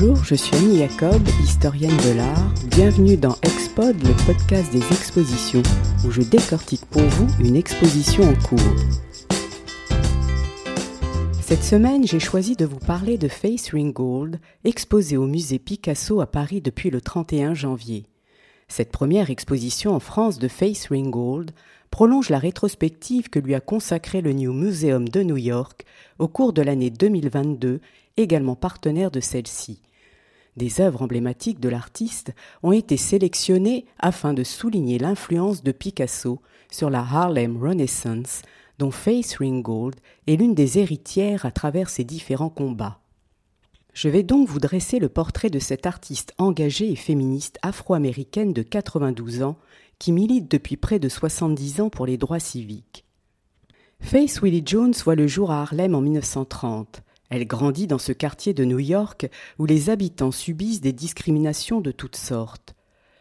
Bonjour, je suis Annie Jacob, historienne de l'art. Bienvenue dans Expod, le podcast des expositions, où je décortique pour vous une exposition en cours. Cette semaine, j'ai choisi de vous parler de Face Ringgold, exposée au musée Picasso à Paris depuis le 31 janvier. Cette première exposition en France de Face Ringgold prolonge la rétrospective que lui a consacrée le New Museum de New York au cours de l'année 2022 également partenaire de celle-ci. Des œuvres emblématiques de l'artiste ont été sélectionnées afin de souligner l'influence de Picasso sur la Harlem Renaissance, dont Faith Ringgold est l'une des héritières à travers ses différents combats. Je vais donc vous dresser le portrait de cette artiste engagée et féministe afro-américaine de 92 ans qui milite depuis près de 70 ans pour les droits civiques. Faith Willie Jones voit le jour à Harlem en 1930. Elle grandit dans ce quartier de New York où les habitants subissent des discriminations de toutes sortes.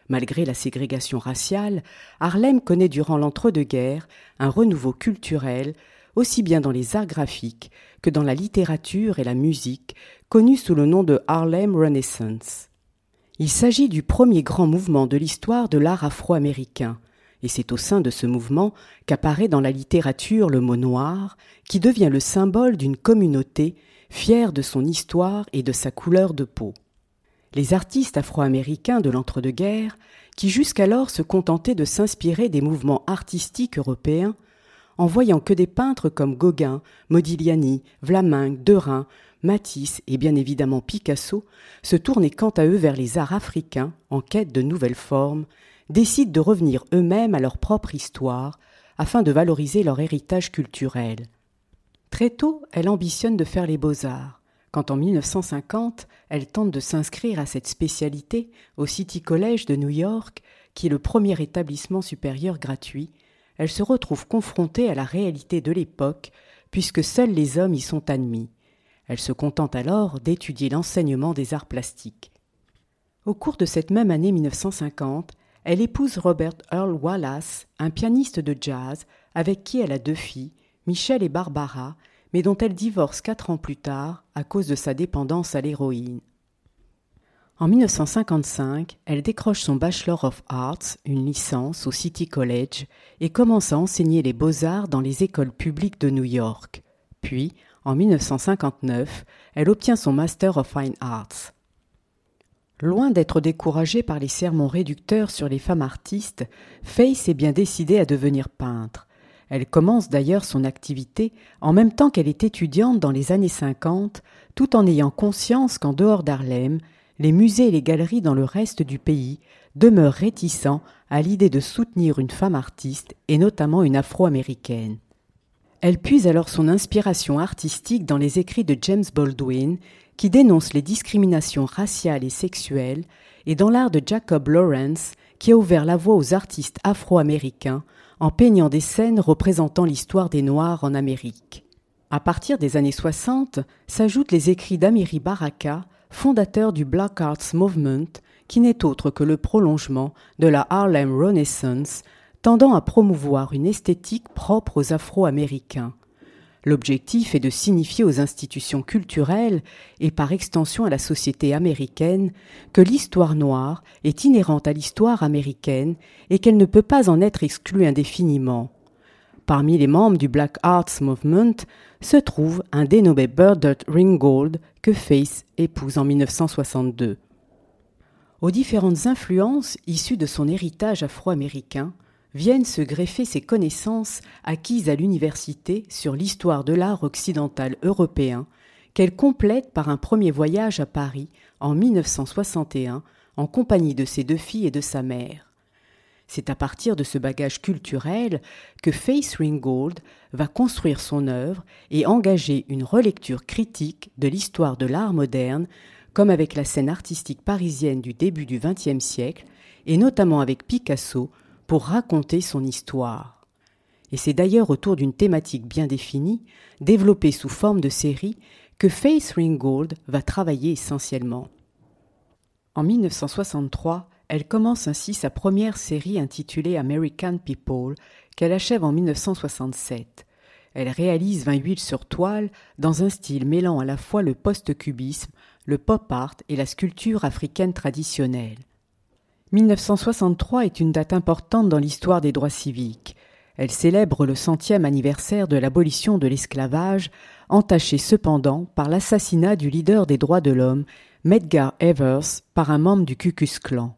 Malgré la ségrégation raciale, Harlem connaît durant l'entre-deux-guerres un renouveau culturel, aussi bien dans les arts graphiques que dans la littérature et la musique, connue sous le nom de Harlem Renaissance. Il s'agit du premier grand mouvement de l'histoire de l'art afro-américain, et c'est au sein de ce mouvement qu'apparaît dans la littérature le mot noir, qui devient le symbole d'une communauté fier de son histoire et de sa couleur de peau. Les artistes afro-américains de l'entre-deux-guerres, qui jusqu'alors se contentaient de s'inspirer des mouvements artistiques européens, en voyant que des peintres comme Gauguin, Modigliani, Vlaminck, Derain, Matisse et bien évidemment Picasso se tournaient quant à eux vers les arts africains en quête de nouvelles formes, décident de revenir eux-mêmes à leur propre histoire afin de valoriser leur héritage culturel. Très tôt, elle ambitionne de faire les beaux-arts. Quand en 1950, elle tente de s'inscrire à cette spécialité au City College de New York, qui est le premier établissement supérieur gratuit, elle se retrouve confrontée à la réalité de l'époque, puisque seuls les hommes y sont admis. Elle se contente alors d'étudier l'enseignement des arts plastiques. Au cours de cette même année 1950, elle épouse Robert Earl Wallace, un pianiste de jazz avec qui elle a deux filles, Michel et Barbara, mais dont elle divorce quatre ans plus tard à cause de sa dépendance à l'héroïne. En 1955, elle décroche son Bachelor of Arts, une licence au City College, et commence à enseigner les beaux-arts dans les écoles publiques de New York. Puis, en 1959, elle obtient son Master of Fine Arts. Loin d'être découragée par les sermons réducteurs sur les femmes artistes, Faye est bien décidée à devenir peintre. Elle commence d'ailleurs son activité en même temps qu'elle est étudiante dans les années 50, tout en ayant conscience qu'en dehors d'Harlem, les musées et les galeries dans le reste du pays demeurent réticents à l'idée de soutenir une femme artiste et notamment une afro-américaine. Elle puise alors son inspiration artistique dans les écrits de James Baldwin, qui dénonce les discriminations raciales et sexuelles, et dans l'art de Jacob Lawrence, qui a ouvert la voie aux artistes afro-américains en peignant des scènes représentant l'histoire des Noirs en Amérique. À partir des années 60 s'ajoutent les écrits d'Amiri Baraka, fondateur du Black Arts Movement, qui n'est autre que le prolongement de la Harlem Renaissance, tendant à promouvoir une esthétique propre aux Afro-Américains. L'objectif est de signifier aux institutions culturelles et par extension à la société américaine que l'histoire noire est inhérente à l'histoire américaine et qu'elle ne peut pas en être exclue indéfiniment. Parmi les membres du Black Arts Movement se trouve un dénommé Burdett Ringgold que Face épouse en 1962. Aux différentes influences issues de son héritage afro-américain, viennent se greffer ses connaissances acquises à l'université sur l'histoire de l'art occidental européen, qu'elle complète par un premier voyage à Paris en 1961 en compagnie de ses deux filles et de sa mère. C'est à partir de ce bagage culturel que Face Ringgold va construire son œuvre et engager une relecture critique de l'histoire de l'art moderne, comme avec la scène artistique parisienne du début du XXe siècle, et notamment avec Picasso, pour raconter son histoire. Et c'est d'ailleurs autour d'une thématique bien définie, développée sous forme de série, que Faith Ringgold va travailler essentiellement. En 1963, elle commence ainsi sa première série intitulée American People, qu'elle achève en 1967. Elle réalise 20 huiles sur toile dans un style mêlant à la fois le post-cubisme, le pop art et la sculpture africaine traditionnelle. 1963 est une date importante dans l'histoire des droits civiques. Elle célèbre le centième anniversaire de l'abolition de l'esclavage, entaché cependant par l'assassinat du leader des droits de l'homme, Medgar Evers, par un membre du Ku Klan.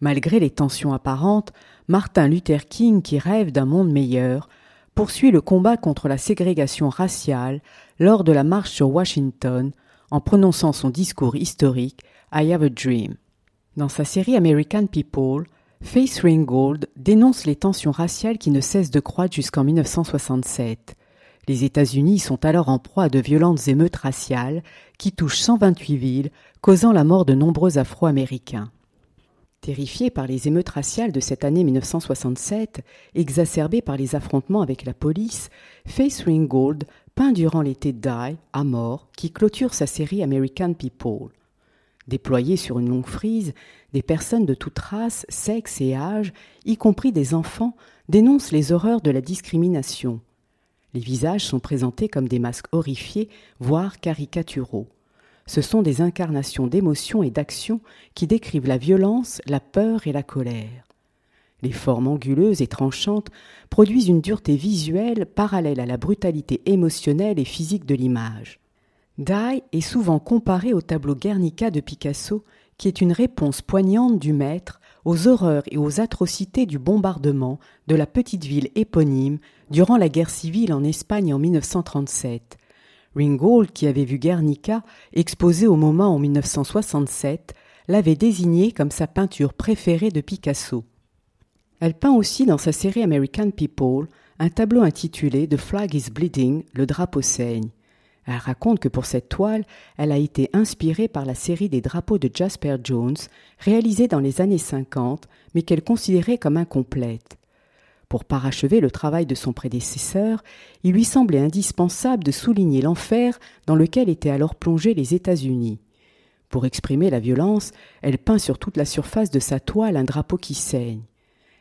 Malgré les tensions apparentes, Martin Luther King, qui rêve d'un monde meilleur, poursuit le combat contre la ségrégation raciale lors de la marche sur Washington en prononçant son discours historique I Have a Dream. Dans sa série American People, Face Ringgold dénonce les tensions raciales qui ne cessent de croître jusqu'en 1967. Les États-Unis sont alors en proie à de violentes émeutes raciales qui touchent 128 villes, causant la mort de nombreux Afro-Américains. Terrifié par les émeutes raciales de cette année 1967, exacerbées par les affrontements avec la police, Face Ringgold peint durant l'été Die à mort qui clôture sa série American People. Déployés sur une longue frise, des personnes de toute race, sexe et âge, y compris des enfants, dénoncent les horreurs de la discrimination. Les visages sont présentés comme des masques horrifiés, voire caricaturaux. Ce sont des incarnations d'émotions et d'actions qui décrivent la violence, la peur et la colère. Les formes anguleuses et tranchantes produisent une dureté visuelle parallèle à la brutalité émotionnelle et physique de l'image. Die est souvent comparé au tableau Guernica de Picasso, qui est une réponse poignante du maître aux horreurs et aux atrocités du bombardement de la petite ville éponyme durant la guerre civile en Espagne en 1937. Ringgold, qui avait vu Guernica exposé au moment en 1967, l'avait désigné comme sa peinture préférée de Picasso. Elle peint aussi dans sa série American People un tableau intitulé The Flag is Bleeding, le drapeau saigne. Elle raconte que pour cette toile, elle a été inspirée par la série des drapeaux de Jasper Jones, réalisée dans les années 50, mais qu'elle considérait comme incomplète. Pour parachever le travail de son prédécesseur, il lui semblait indispensable de souligner l'enfer dans lequel étaient alors plongés les États-Unis. Pour exprimer la violence, elle peint sur toute la surface de sa toile un drapeau qui saigne.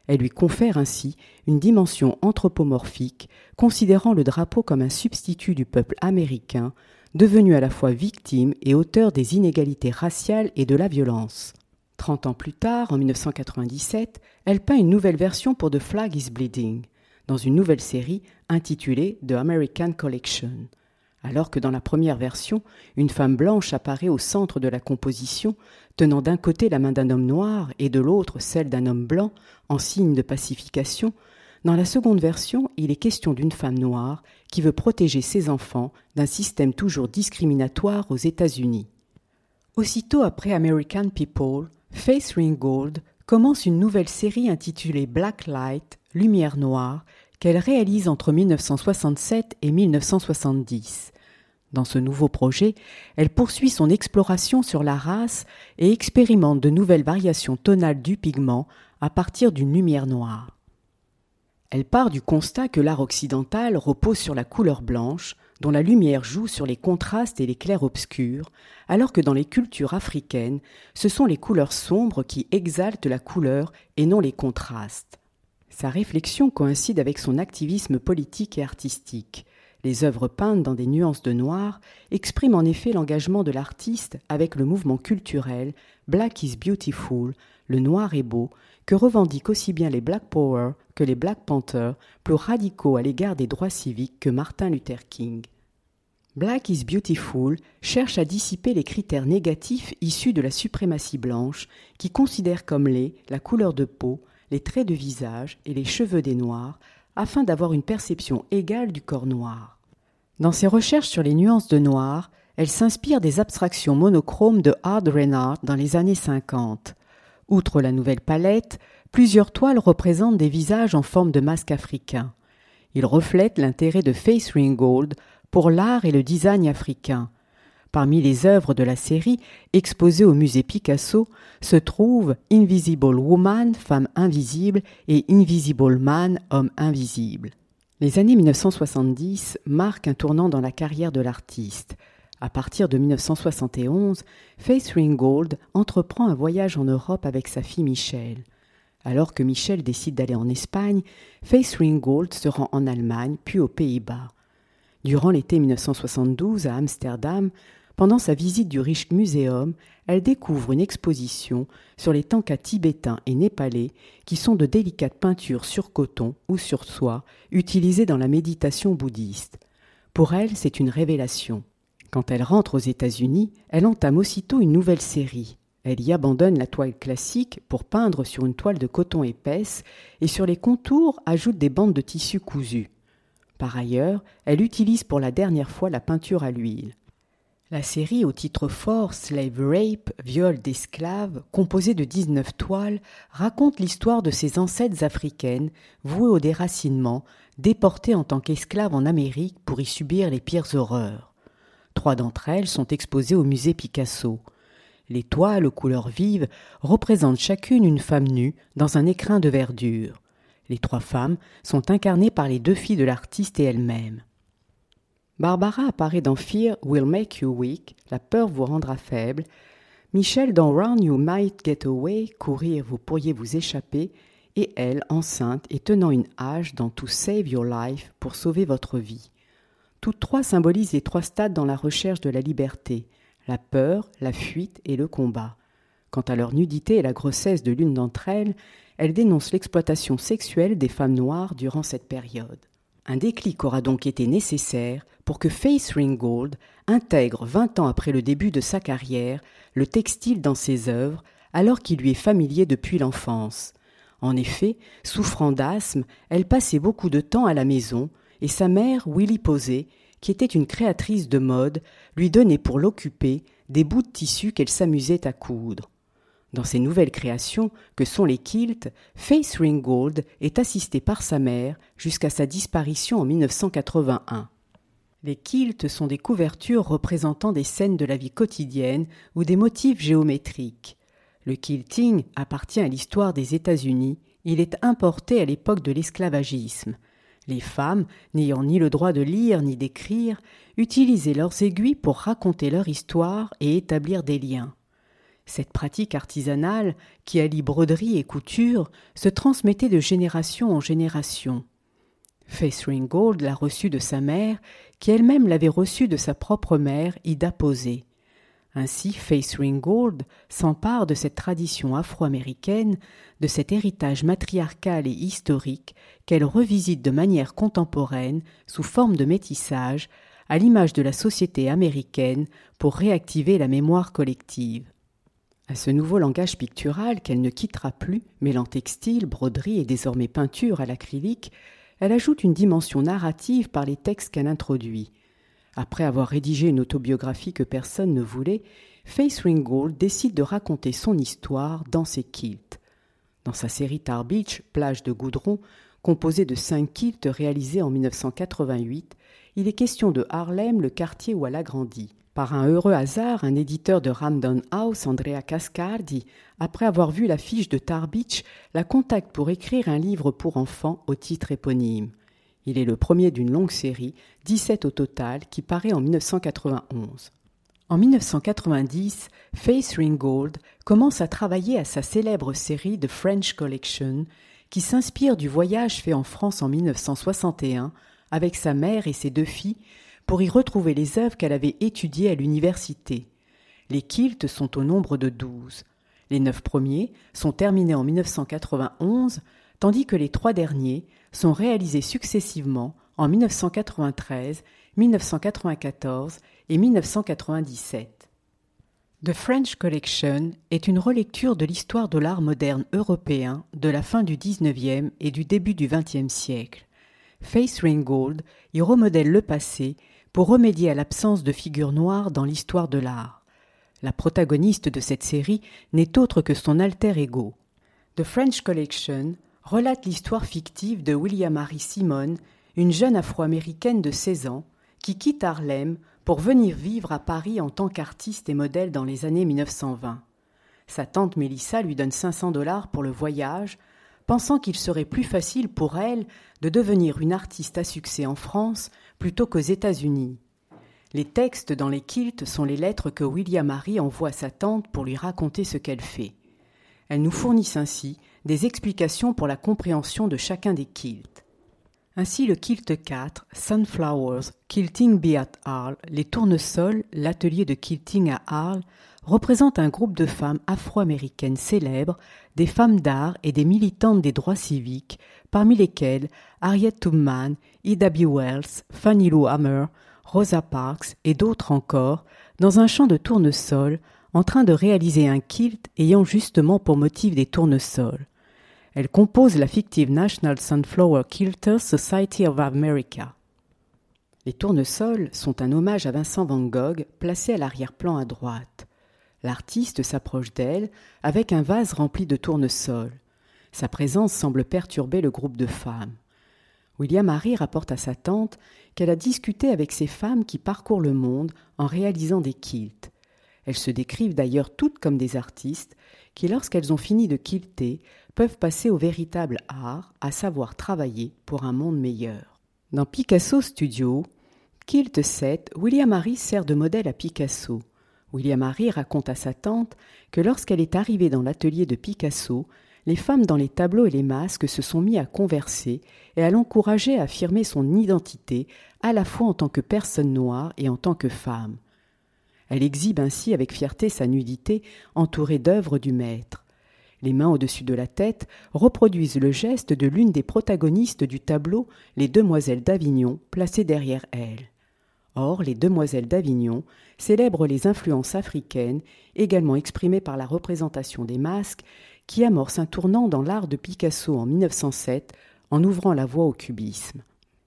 Elle lui confère ainsi une dimension anthropomorphique, considérant le drapeau comme un substitut du peuple américain, devenu à la fois victime et auteur des inégalités raciales et de la violence. Trente ans plus tard, en 1997, elle peint une nouvelle version pour The Flag is Bleeding, dans une nouvelle série intitulée The American Collection. Alors que dans la première version, une femme blanche apparaît au centre de la composition, tenant d'un côté la main d'un homme noir et de l'autre celle d'un homme blanc, en signe de pacification, dans la seconde version, il est question d'une femme noire qui veut protéger ses enfants d'un système toujours discriminatoire aux États-Unis. Aussitôt après American People, Face Ringgold commence une nouvelle série intitulée Black Light, Lumière noire, qu'elle réalise entre 1967 et 1970. Dans ce nouveau projet, elle poursuit son exploration sur la race et expérimente de nouvelles variations tonales du pigment à partir d'une lumière noire. Elle part du constat que l'art occidental repose sur la couleur blanche, dont la lumière joue sur les contrastes et les clairs-obscurs, alors que dans les cultures africaines, ce sont les couleurs sombres qui exaltent la couleur et non les contrastes. Sa réflexion coïncide avec son activisme politique et artistique. Les œuvres peintes dans des nuances de noir expriment en effet l'engagement de l'artiste avec le mouvement culturel Black is Beautiful, le noir est beau, que revendiquent aussi bien les Black Power que les Black Panthers, plus radicaux à l'égard des droits civiques que Martin Luther King. Black is Beautiful cherche à dissiper les critères négatifs issus de la suprématie blanche qui considère comme laid la couleur de peau, les traits de visage et les cheveux des Noirs afin d'avoir une perception égale du corps noir. Dans ses recherches sur les nuances de noir, elle s'inspire des abstractions monochromes de Hard Reinhardt dans les années 50. Outre la nouvelle palette, plusieurs toiles représentent des visages en forme de masque africain. Ils reflètent l'intérêt de Face Ringgold pour l'art et le design africain, Parmi les œuvres de la série exposées au musée Picasso se trouvent Invisible Woman, femme invisible, et Invisible Man, homme invisible. Les années 1970 marquent un tournant dans la carrière de l'artiste. À partir de 1971, Faith Ringgold entreprend un voyage en Europe avec sa fille Michelle. Alors que Michelle décide d'aller en Espagne, Faith Ringgold se rend en Allemagne puis aux Pays-Bas. Durant l'été 1972, à Amsterdam, pendant sa visite du Riche Museum, elle découvre une exposition sur les tankas tibétains et népalais qui sont de délicates peintures sur coton ou sur soie utilisées dans la méditation bouddhiste. Pour elle, c'est une révélation. Quand elle rentre aux États-Unis, elle entame aussitôt une nouvelle série. Elle y abandonne la toile classique pour peindre sur une toile de coton épaisse et sur les contours ajoute des bandes de tissu cousu. Par ailleurs, elle utilise pour la dernière fois la peinture à l'huile. La série au titre fort Slave Rape, viol d'esclaves, composée de 19 toiles, raconte l'histoire de ces ancêtres africaines vouées au déracinement, déportées en tant qu'esclaves en Amérique pour y subir les pires horreurs. Trois d'entre elles sont exposées au musée Picasso. Les toiles aux couleurs vives représentent chacune une femme nue dans un écrin de verdure. Les trois femmes sont incarnées par les deux filles de l'artiste et elle-même. Barbara apparaît dans Fear Will Make You Weak, La peur vous rendra faible. Michel dans Run You Might Get Away, Courir vous pourriez vous échapper. Et elle, enceinte et tenant une hache dans To Save Your Life, pour sauver votre vie. Toutes trois symbolisent les trois stades dans la recherche de la liberté la peur, la fuite et le combat. Quant à leur nudité et la grossesse de l'une d'entre elles, elles dénoncent l'exploitation sexuelle des femmes noires durant cette période. Un déclic aura donc été nécessaire pour que Face Ringgold intègre, vingt ans après le début de sa carrière, le textile dans ses œuvres, alors qu'il lui est familier depuis l'enfance. En effet, souffrant d'asthme, elle passait beaucoup de temps à la maison, et sa mère, Willy Posey, qui était une créatrice de mode, lui donnait pour l'occuper des bouts de tissu qu'elle s'amusait à coudre. Dans ces nouvelles créations, que sont les kilts, Face Ringgold est assistée par sa mère jusqu'à sa disparition en 1981. Les kilts sont des couvertures représentant des scènes de la vie quotidienne ou des motifs géométriques. Le quilting appartient à l'histoire des États-Unis. Il est importé à l'époque de l'esclavagisme. Les femmes, n'ayant ni le droit de lire ni d'écrire, utilisaient leurs aiguilles pour raconter leur histoire et établir des liens. Cette pratique artisanale, qui allie broderie et couture, se transmettait de génération en génération. Face Ringgold l'a reçue de sa mère, qui elle-même l'avait reçue de sa propre mère, Ida Posey. Ainsi, Face Ringgold s'empare de cette tradition afro-américaine, de cet héritage matriarcal et historique qu'elle revisite de manière contemporaine sous forme de métissage, à l'image de la société américaine, pour réactiver la mémoire collective. À ce nouveau langage pictural qu'elle ne quittera plus, mêlant textile, broderie et désormais peinture à l'acrylique, elle ajoute une dimension narrative par les textes qu'elle introduit. Après avoir rédigé une autobiographie que personne ne voulait, Face Ringgold décide de raconter son histoire dans ses kilts. Dans sa série Tar Beach, Plage de goudron, composée de cinq kilts réalisés en 1988, il est question de Harlem, le quartier où elle a grandi. Par un heureux hasard, un éditeur de Ramdon House, Andrea Cascardi, après avoir vu l'affiche de Tar Beach, la contacte pour écrire un livre pour enfants au titre éponyme. Il est le premier d'une longue série, 17 au total, qui paraît en 1991. En 1990, Face Ringgold commence à travailler à sa célèbre série The French Collection, qui s'inspire du voyage fait en France en 1961 avec sa mère et ses deux filles pour y retrouver les œuvres qu'elle avait étudiées à l'université. Les kilts sont au nombre de douze. Les neuf premiers sont terminés en 1991, tandis que les trois derniers sont réalisés successivement en 1993, 1994 et 1997. The French Collection est une relecture de l'histoire de l'art moderne européen de la fin du XIXe et du début du XXe siècle. Face Ringgold y remodèle le passé pour remédier à l'absence de figures noires dans l'histoire de l'art. La protagoniste de cette série n'est autre que son alter ego. The French Collection relate l'histoire fictive de William Marie Simon, une jeune afro-américaine de 16 ans qui quitte Harlem pour venir vivre à Paris en tant qu'artiste et modèle dans les années 1920. Sa tante Mélissa lui donne 500 dollars pour le voyage, pensant qu'il serait plus facile pour elle de devenir une artiste à succès en France plutôt qu'aux États-Unis. Les textes dans les kilts sont les lettres que William Marie envoie à sa tante pour lui raconter ce qu'elle fait. Elles nous fournissent ainsi des explications pour la compréhension de chacun des kilts. Ainsi, le Kilt 4, Sunflowers, Quilting Be at Arles, les Tournesols, l'atelier de quilting à Arles, représente un groupe de femmes afro-américaines célèbres, des femmes d'art et des militantes des droits civiques, parmi lesquelles Harriet Tubman, Ida B. Wells, Fannie Lou Hammer, Rosa Parks et d'autres encore, dans un champ de tournesols, en train de réaliser un kilt ayant justement pour motif des tournesols. Elle compose la fictive National Sunflower Quilters Society of America. Les tournesols sont un hommage à Vincent Van Gogh placé à l'arrière-plan à droite. L'artiste s'approche d'elle avec un vase rempli de tournesols. Sa présence semble perturber le groupe de femmes. William Harry rapporte à sa tante qu'elle a discuté avec ces femmes qui parcourent le monde en réalisant des quilts. Elles se décrivent d'ailleurs toutes comme des artistes qui, lorsqu'elles ont fini de quilter, peuvent passer au véritable art, à savoir travailler pour un monde meilleur. Dans Picasso Studio, Kilt 7, William Harry sert de modèle à Picasso. William Harry raconte à sa tante que lorsqu'elle est arrivée dans l'atelier de Picasso, les femmes dans les tableaux et les masques se sont mis à converser et à l'encourager à affirmer son identité à la fois en tant que personne noire et en tant que femme. Elle exhibe ainsi avec fierté sa nudité entourée d'œuvres du maître les mains au-dessus de la tête, reproduisent le geste de l'une des protagonistes du tableau Les Demoiselles d'Avignon, placées derrière elle. Or, les Demoiselles d'Avignon célèbrent les influences africaines, également exprimées par la représentation des masques, qui amorce un tournant dans l'art de Picasso en 1907 en ouvrant la voie au cubisme.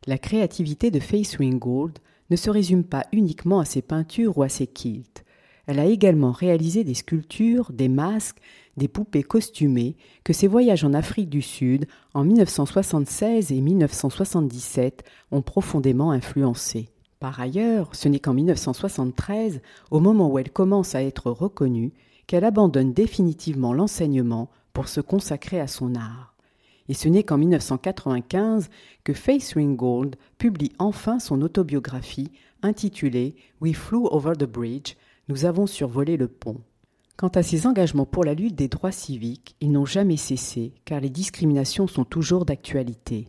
La créativité de Face Ringgold ne se résume pas uniquement à ses peintures ou à ses quilts. Elle a également réalisé des sculptures, des masques, des poupées costumées que ses voyages en Afrique du Sud en 1976 et 1977 ont profondément influencé. Par ailleurs, ce n'est qu'en 1973, au moment où elle commence à être reconnue, qu'elle abandonne définitivement l'enseignement pour se consacrer à son art. Et ce n'est qu'en 1995 que Faith Ringgold publie enfin son autobiographie intitulée We Flew Over the Bridge, nous avons survolé le pont. Quant à ses engagements pour la lutte des droits civiques, ils n'ont jamais cessé, car les discriminations sont toujours d'actualité.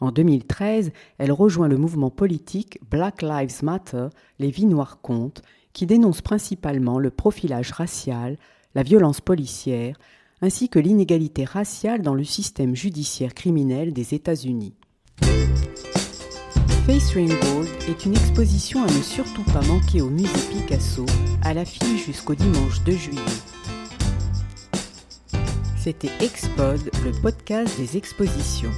En 2013, elle rejoint le mouvement politique Black Lives Matter, les vies noires comptent, qui dénonce principalement le profilage racial, la violence policière, ainsi que l'inégalité raciale dans le système judiciaire criminel des États-Unis. Face Rainbow est une exposition à ne surtout pas manquer au musée Picasso, à la file jusqu'au dimanche 2 juillet. C'était Expod, le podcast des expositions.